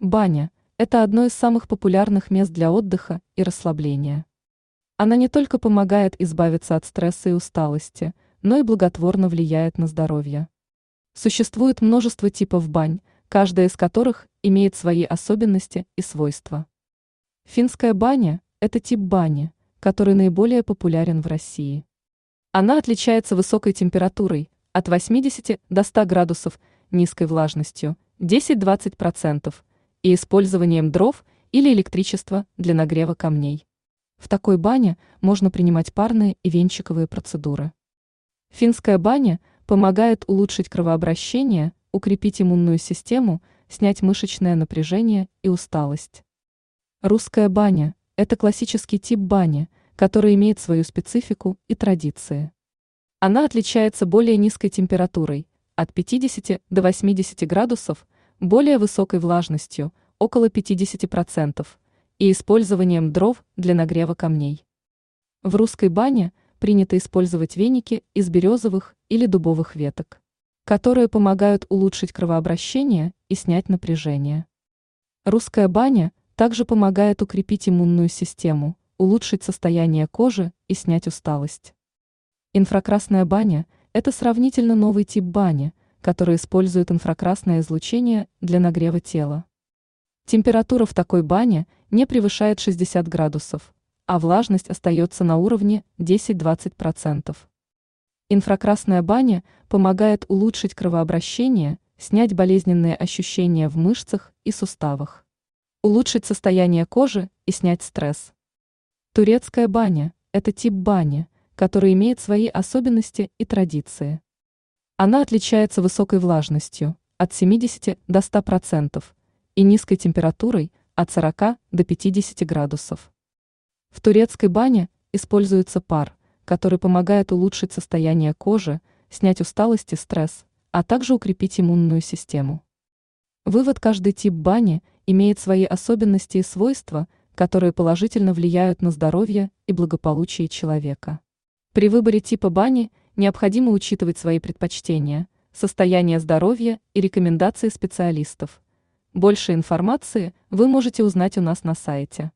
Баня – это одно из самых популярных мест для отдыха и расслабления. Она не только помогает избавиться от стресса и усталости, но и благотворно влияет на здоровье. Существует множество типов бань, каждая из которых имеет свои особенности и свойства. Финская баня – это тип бани, который наиболее популярен в России. Она отличается высокой температурой от 80 до 100 градусов, низкой влажностью 10-20%, и использованием дров или электричества для нагрева камней. В такой бане можно принимать парные и венчиковые процедуры. Финская баня помогает улучшить кровообращение, укрепить иммунную систему, снять мышечное напряжение и усталость. Русская баня – это классический тип бани, который имеет свою специфику и традиции. Она отличается более низкой температурой – от 50 до 80 градусов – более высокой влажностью, около 50%, и использованием дров для нагрева камней. В русской бане принято использовать веники из березовых или дубовых веток, которые помогают улучшить кровообращение и снять напряжение. Русская баня также помогает укрепить иммунную систему, улучшить состояние кожи и снять усталость. Инфракрасная баня – это сравнительно новый тип бани, который использует инфракрасное излучение для нагрева тела. Температура в такой бане не превышает 60 градусов, а влажность остается на уровне 10-20%. Инфракрасная баня помогает улучшить кровообращение, снять болезненные ощущения в мышцах и суставах, улучшить состояние кожи и снять стресс. Турецкая баня – это тип бани, который имеет свои особенности и традиции. Она отличается высокой влажностью от 70 до 100% и низкой температурой от 40 до 50 градусов. В турецкой бане используется пар, который помогает улучшить состояние кожи, снять усталость и стресс, а также укрепить иммунную систему. Вывод каждый тип бани имеет свои особенности и свойства, которые положительно влияют на здоровье и благополучие человека. При выборе типа бани необходимо учитывать свои предпочтения, состояние здоровья и рекомендации специалистов. Больше информации вы можете узнать у нас на сайте.